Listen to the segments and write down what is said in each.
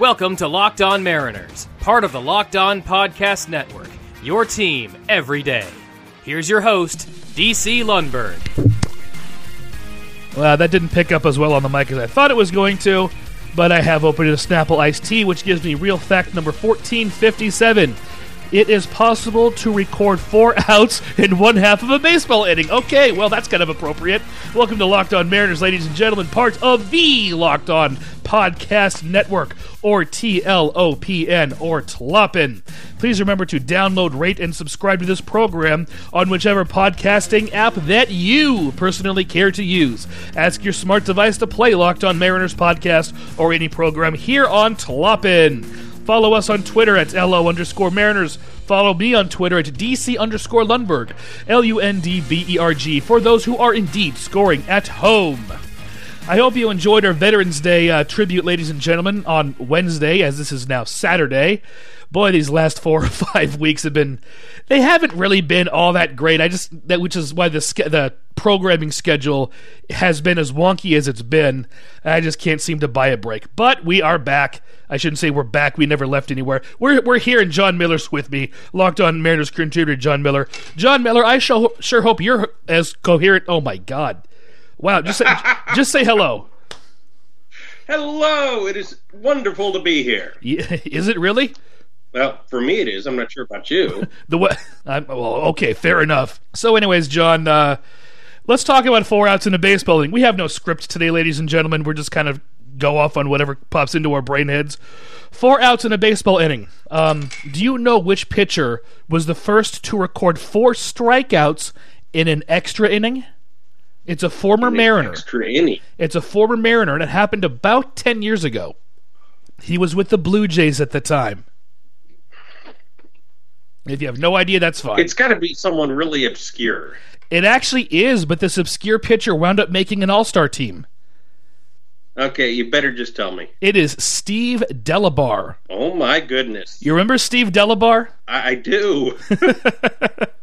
Welcome to Locked On Mariners, part of the Locked On Podcast Network. Your team every day. Here's your host, DC Lundberg. Well, that didn't pick up as well on the mic as I thought it was going to, but I have opened a Snapple iced tea, which gives me real fact number 1457. It is possible to record four outs in one half of a baseball inning. Okay, well, that's kind of appropriate. Welcome to Locked On Mariners, ladies and gentlemen, part of the Locked On Podcast Network, or TLOPN, or TLOPN. Please remember to download, rate, and subscribe to this program on whichever podcasting app that you personally care to use. Ask your smart device to play Locked On Mariners podcast or any program here on TLOPN. Follow us on Twitter at LO underscore Mariners. Follow me on Twitter at DC underscore Lundberg, L U N D B E R G, for those who are indeed scoring at home. I hope you enjoyed our Veterans Day uh, tribute, ladies and gentlemen, on Wednesday, as this is now Saturday. Boy, these last four or five weeks have been, they haven't really been all that great. I just, that, which is why the, the programming schedule has been as wonky as it's been. I just can't seem to buy a break. But we are back. I shouldn't say we're back. We never left anywhere. We're, we're here, and John Miller's with me. Locked on Mariners contributor John Miller. John Miller, I sure, sure hope you're as coherent. Oh my God. Wow. Just say, just say hello. Hello. It is wonderful to be here. Yeah, is it really? Well, for me it is. I'm not sure about you. the way, I'm, well, okay, fair enough. So, anyways, John, uh, let's talk about four outs in a baseball inning. We have no script today, ladies and gentlemen. We're just kind of go off on whatever pops into our brain heads. Four outs in a baseball inning. Um, do you know which pitcher was the first to record four strikeouts in an extra inning? It's a former Mariner. Extra inning. It's a former Mariner, and it happened about 10 years ago. He was with the Blue Jays at the time. If you have no idea, that's fine. It's got to be someone really obscure. it actually is, but this obscure pitcher wound up making an all star team. Okay, you better just tell me. It is Steve Delabar. Oh my goodness. You remember Steve Delabar? I, I do.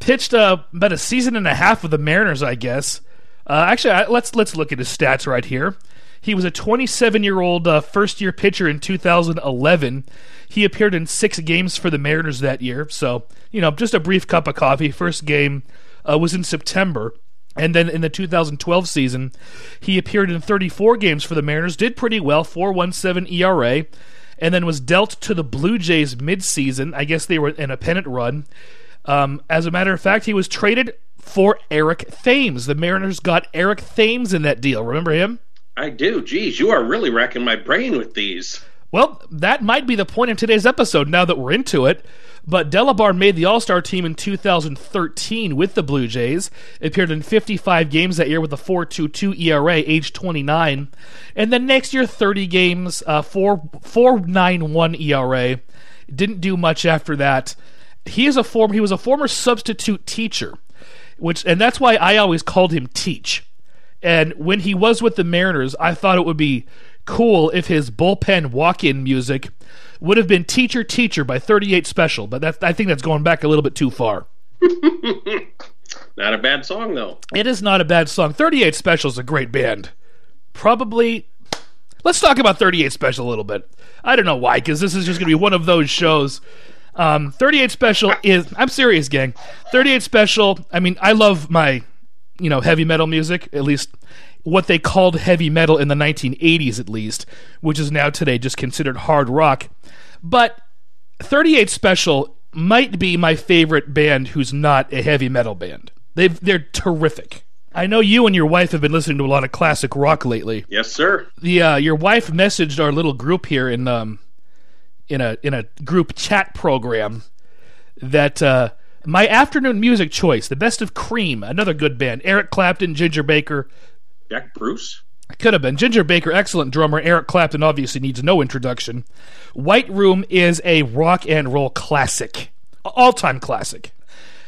Pitched uh, about a season and a half with the Mariners, I guess. Uh, actually, I, let's let's look at his stats right here. He was a 27 year old uh, first year pitcher in 2011. He appeared in six games for the Mariners that year. So, you know, just a brief cup of coffee. First game uh, was in September. And then in the 2012 season, he appeared in 34 games for the Mariners, did pretty well, 4.17 ERA, and then was dealt to the Blue Jays midseason. I guess they were in a pennant run. Um, as a matter of fact, he was traded for Eric Thames. The Mariners got Eric Thames in that deal. Remember him? I do. Geez, you are really racking my brain with these. Well, that might be the point of today's episode now that we're into it. But Delabar made the All Star team in 2013 with the Blue Jays, appeared in 55 games that year with a 4.22 ERA, age 29. And then next year, 30 games, uh, 4, 4.91 ERA. Didn't do much after that. He is a form. He was a former substitute teacher, which and that's why I always called him Teach. And when he was with the Mariners, I thought it would be cool if his bullpen walk-in music would have been "Teacher, Teacher" by 38 Special, but that's I think that's going back a little bit too far. Not a bad song though. It is not a bad song. 38 Special is a great band. Probably. Let's talk about 38 Special a little bit. I don't know why, because this is just going to be one of those shows. Um, 38 Special is. I'm serious, gang. 38 Special. I mean, I love my, you know, heavy metal music. At least what they called heavy metal in the 1980s, at least, which is now today just considered hard rock. But 38 Special might be my favorite band who's not a heavy metal band. They've, they're terrific. I know you and your wife have been listening to a lot of classic rock lately. Yes, sir. The uh, your wife messaged our little group here in um in a in a group chat program that uh, my afternoon music choice, the best of Cream, another good band, Eric Clapton, Ginger Baker, Jack Bruce. could have been Ginger Baker, excellent drummer. Eric Clapton obviously needs no introduction. White Room is a rock and roll classic, all time classic.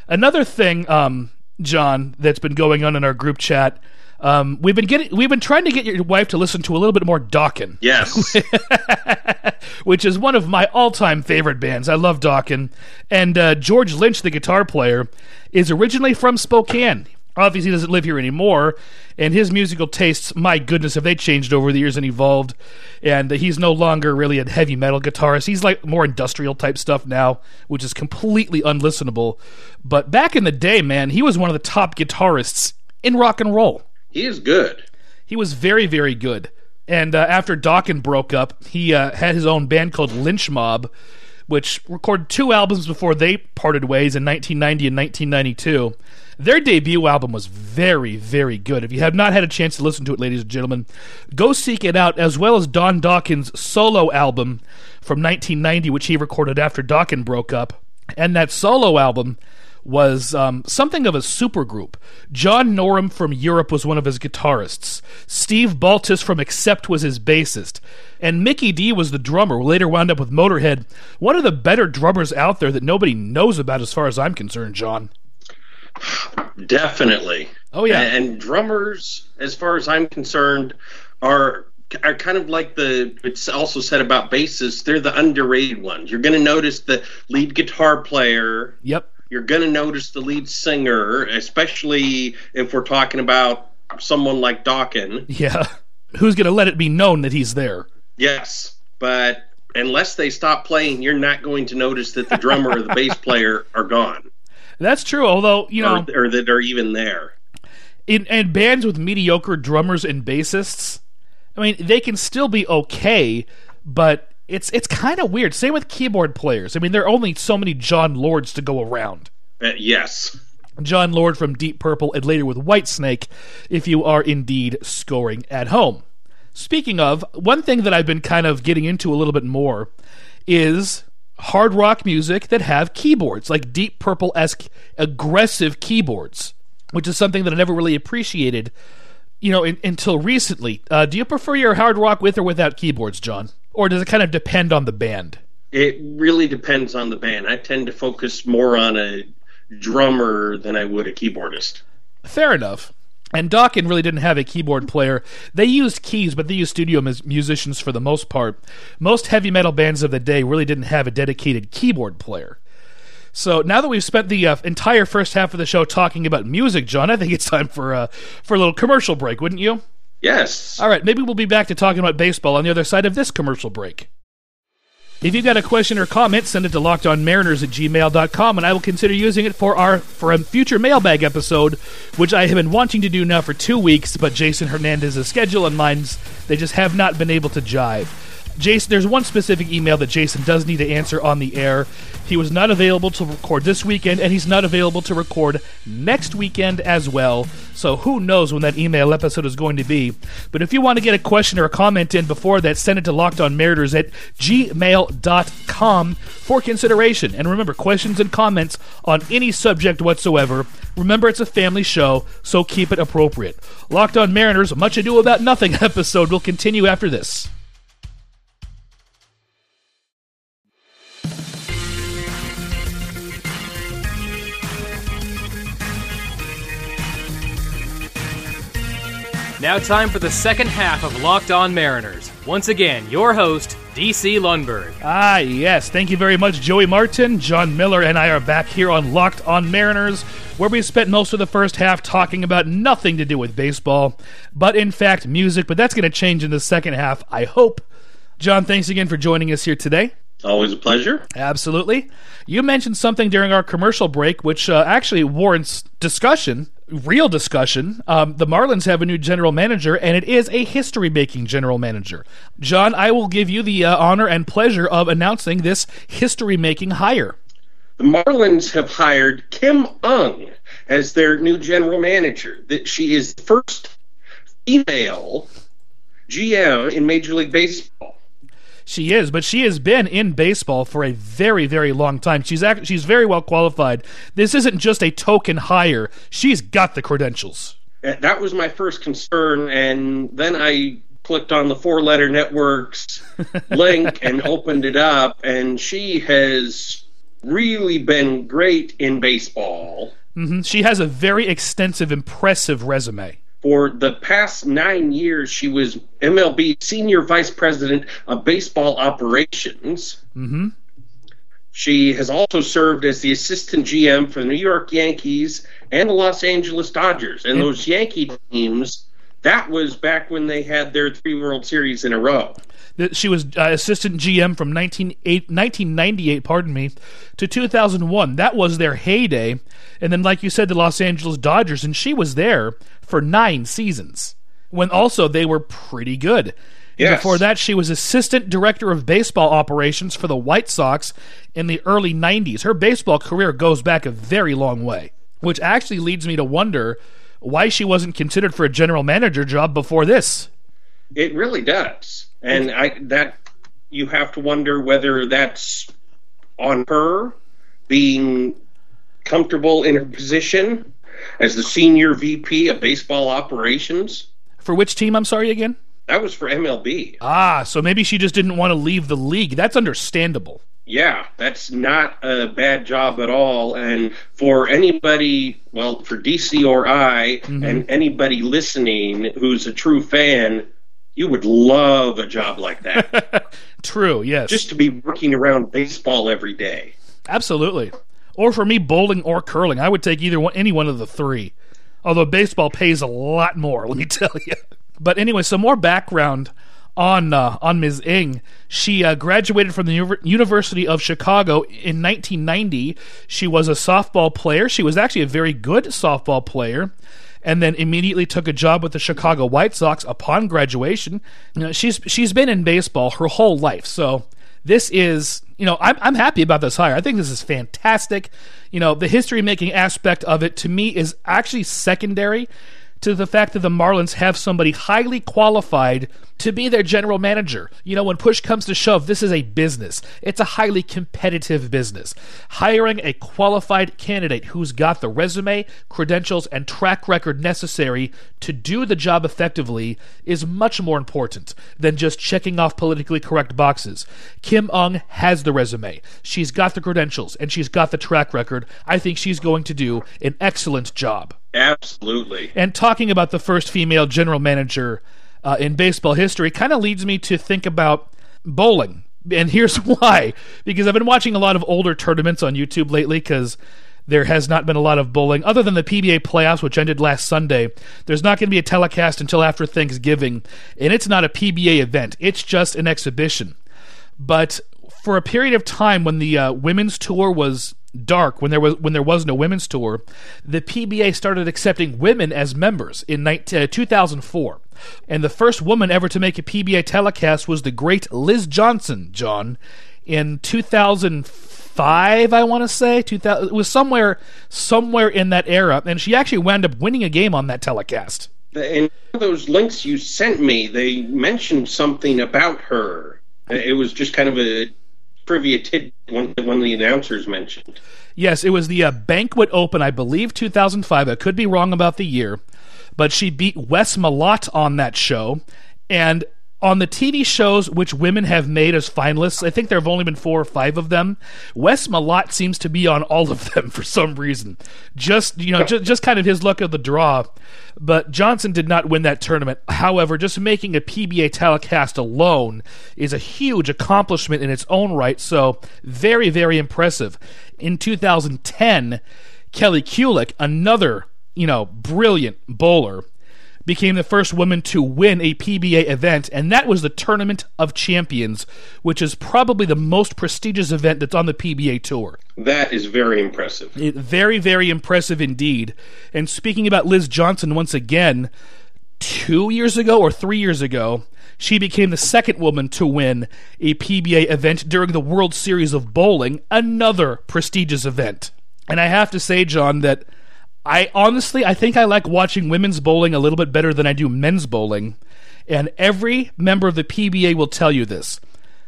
Another thing, um, John, that's been going on in our group chat. Um, we've been getting, we've been trying to get your wife to listen to a little bit more Dokken, Yes. which is one of my all-time favorite bands. I love Dokken, and uh, George Lynch, the guitar player, is originally from Spokane. Obviously, he doesn't live here anymore, and his musical tastes, my goodness, have they changed over the years and evolved. And he's no longer really a heavy metal guitarist. He's like more industrial type stuff now, which is completely unlistenable. But back in the day, man, he was one of the top guitarists in rock and roll. He is good. He was very, very good. And uh, after Dokken broke up, he uh, had his own band called Lynch Mob, which recorded two albums before they parted ways in 1990 and 1992. Their debut album was very, very good. If you have not had a chance to listen to it, ladies and gentlemen, go seek it out, as well as Don Dokken's solo album from 1990, which he recorded after Dokken broke up. And that solo album was um, something of a supergroup. John Norum from Europe was one of his guitarists. Steve Baltes from Accept was his bassist. And Mikkey Dee was the drummer, who later wound up with Motorhead. One of the better drummers out there that nobody knows about as far as I'm concerned, John. Definitely. Oh yeah. And drummers, as far as I'm concerned, are are kind of like the it's also said about bassists, they're the underrated ones. You're gonna notice the lead guitar player. Yep. You're gonna notice the lead singer, especially if we're talking about someone like Dokken. Yeah. Who's going to let it be known that he's there? Yes. But unless they stop playing, you're not going to notice that the drummer or the bass player are gone. That's true. Although you know, or, or that are even there. in and bands with mediocre drummers and bassists, I mean, they can still be okay, but it's it's kind of weird. Same with keyboard players. I mean, there are only so many Jon Lords to go around. Uh, yes. Jon Lord from Deep Purple, and later with Whitesnake, if you are indeed scoring at home. Speaking of, one thing that I've been kind of getting into a little bit more is hard rock music that have keyboards, like Deep Purple esque aggressive keyboards, which is something that I never really appreciated, you know, in, until recently. Uh, do you prefer your hard rock with or without keyboards, John? Or does it kind of depend on the band? It really depends on the band. I tend to focus more on a drummer than I would a keyboardist. Fair enough. And Dokken really didn't have a keyboard player. They used keys, but they used studio mus- musicians for the most part. Most heavy metal bands of the day really didn't have a dedicated keyboard player. So now that we've spent the uh, entire first half of the show talking about music, John, I think it's time for uh, for a little commercial break, wouldn't you? Yes. All right, maybe we'll be back to talking about baseball on the other side of this commercial break. If you've got a question or comment, send it to lockedonmariners at gmail.com, and I will consider using it for our for a future mailbag episode, which I have been wanting to do now for two weeks, but Jason Hernandez's schedule and mine's they just have not been able to jive. Jason, there's one specific email that Jason does need to answer on the air. He was not available to record this weekend, and he's not available to record next weekend as well. So who knows when that email episode is going to be. But if you want to get a question or a comment in before that, send it to lockedonmariners at gmail.com for consideration. And remember, questions and comments on any subject whatsoever. Remember, it's a family show, so keep it appropriate. Locked on Mariners, Much Ado About Nothing episode will continue after this. Now, time for the second half of Locked On Mariners. Once again, your host, DC Lundberg. Ah, yes. Thank you very much, Joey Martin. John Miller and I are back here on Locked on Mariners, where we spent most of the first half talking about nothing to do with baseball, but in fact, music. But that's going to change in the second half, I hope. John, thanks again for joining us here today. Always a pleasure. Absolutely. You mentioned something during our commercial break, which uh, actually warrants discussion, real discussion. Um, the Marlins have a new general manager, and it is a history making general manager. John, I will give you the uh, honor and pleasure of announcing this history making hire. The Marlins have hired Kim Ng as their new general manager. That she is the first female GM in Major League Baseball. She is, but she has been in baseball for a very, very long time. She's act- she's very well qualified. This isn't just a token hire. She's got the credentials. Uh, That was my first concern, and then I clicked on the Four Letter Networks link and opened it up, and she has really been great in baseball. hmm She has a very extensive, impressive resume. For the past nine years, she was MLB Senior Vice President of Baseball Operations. hmm She has also served as the assistant GM for the New York Yankees and the Los Angeles Dodgers. And those Yankee teams, that was back when they had their three World Series in a row. She was uh, assistant GM from 1998, pardon me, to 2001. That was their heyday. And then, like you said, the Los Angeles Dodgers, and she was there for nine seasons when also they were pretty good. Yes. Before that, she was assistant director of baseball operations for the White Sox in the early 90s. Her baseball career goes back a very long way, which actually leads me to wonder why she wasn't considered for a general manager job before this. It really does. And I that you have to wonder whether that's on her being comfortable in her position as the senior VP of baseball operations. For which team, I'm sorry again? That was for MLB. Ah, so maybe she just didn't want to leave the league. That's understandable. Yeah, that's not a bad job at all. And for anybody, well, for DC or I, mm-hmm. and anybody listening who's a true fan, you would love a job like that. True, yes. Just to be working around baseball every day. Absolutely. Or for me, bowling or curling. I would take either one, any one of the three. Although baseball pays a lot more, let me tell you. But anyway, some more background on uh, on Ms. Ng. She uh, graduated from the U- University of Chicago in 1990. She was a softball player. She was actually a very good softball player. And then immediately took a job with the Chicago White Sox upon graduation. You know, she's she's been in baseball her whole life, so this is you know I'm I'm happy about this hire. I think this is fantastic. You know the history making aspect of it to me is actually secondary to the fact that the Marlins have somebody highly qualified to be their general manager. You know, when push comes to shove, this is a business. It's a highly competitive business. Hiring a qualified candidate who's got the resume, credentials, and track record necessary to do the job effectively is much more important than just checking off politically correct boxes. Kim Ng has the resume, she's got the credentials, and she's got the track record. I think she's going to do an excellent job. Absolutely. And talking about the first female general manager uh, in baseball history kind of leads me to think about bowling. And here's why because I've been watching a lot of older tournaments on YouTube lately because there has not been a lot of bowling other than the PBA playoffs, which ended last Sunday. There's not going to be a telecast until after Thanksgiving, and it's not a PBA event, it's just an exhibition. But for a period of time when the uh, women's tour was dark when there was when there was no women's tour, the PBA started accepting women as members in 19, uh, 2004. And the first woman ever to make a PBA telecast was the great Liz Johnson, John, in 2005, I want to say. 2000 it was somewhere somewhere in that era and she actually wound up winning a game on that telecast. In those links you sent me, they mentioned something about her. It was just kind of a trivia tidbit one, one of the announcers mentioned. Yes, it was the uh, Banquet Open, I believe, 2005. I could be wrong about the year, but she beat Wes Malott on that show, and on the TV shows which women have made as finalists, I think there have only been four or five of them. Wes Malott seems to be on all of them for some reason. Just you know, just, just kind of his luck of the draw. But Johnson did not win that tournament. However, just making a PBA telecast alone is a huge accomplishment in its own right. So very, very impressive. In 2010, Kelly Kulick, another you know brilliant bowler became the first woman to win a PBA event, and that was the Tournament of Champions, which is probably the most prestigious event that's on the PBA Tour. That is very impressive. It, very, very impressive indeed. And speaking about Liz Johnson once again, two years ago or three years ago, she became the second woman to win a PBA event during the World Series of Bowling, another prestigious event. And I have to say, John, that I honestly, I think I like watching women's bowling a little bit better than I do men's bowling. And every member of the PBA will tell you this.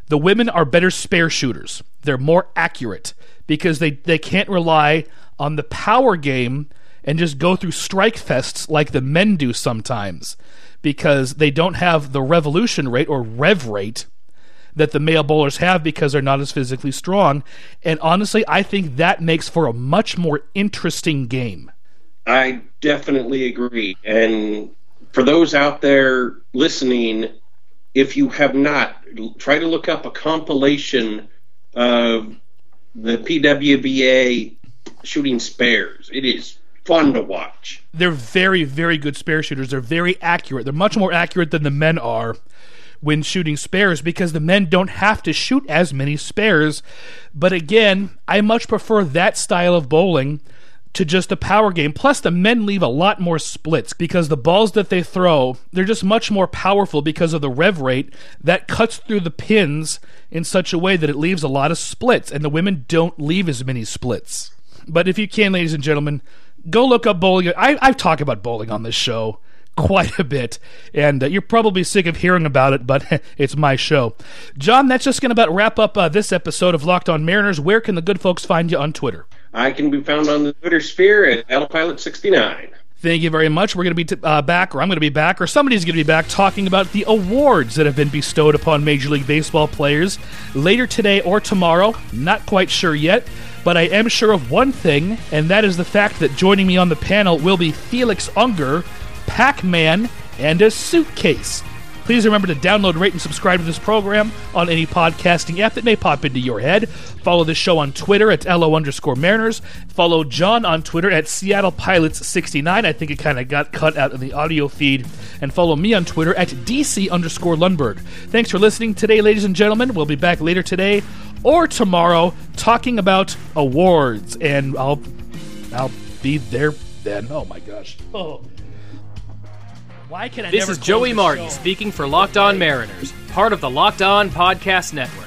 The women are better spare shooters. They're more accurate because they, they can't rely on the power game and just go through strike fests like the men do sometimes because they don't have the revolution rate or rev rate that the male bowlers have because they're not as physically strong. And honestly, I think that makes for a much more interesting game. I definitely agree. And for those out there listening, if you have not, try to look up a compilation of the PWBA shooting spares. It is fun to watch. They're very, very good spare shooters. They're very accurate. They're much more accurate than the men are when shooting spares because the men don't have to shoot as many spares. But again, I much prefer that style of bowling to just a power game. Plus, the men leave a lot more splits because the balls that they throw, they're just much more powerful because of the rev rate that cuts through the pins in such a way that it leaves a lot of splits, and the women don't leave as many splits. But if you can, ladies and gentlemen, go look up bowling. I, I've talked about bowling on this show quite a bit, and uh, you're probably sick of hearing about it, but it's my show. John, that's just going to about wrap up uh, this episode of Locked On Mariners. Where can the good folks find you on Twitter? I can be found on the Twitter sphere at Autopilot69. Thank you very much. We're going to be t- uh, back, or I'm going to be back, or somebody's going to be back talking about the awards that have been bestowed upon Major League Baseball players later today or tomorrow. Not quite sure yet, but I am sure of one thing, and that is the fact that joining me on the panel will be Felix Unger, Pac Man, and a suitcase. Please remember to download, rate, and subscribe to this program on any podcasting app that may pop into your head. Follow the show on Twitter at LO underscore Mariners. Follow John on Twitter at Seattle Pilots 69. I think it kind of got cut out of the audio feed. And follow me on Twitter at DC underscore Lundberg. Thanks for listening today, ladies and gentlemen. We'll be back later today or tomorrow talking about awards. And I'll I'll be there then. Oh my gosh. Oh. Why can I This is Joey Martin show? speaking for Locked On Mariners, part of the Locked On Podcast Network.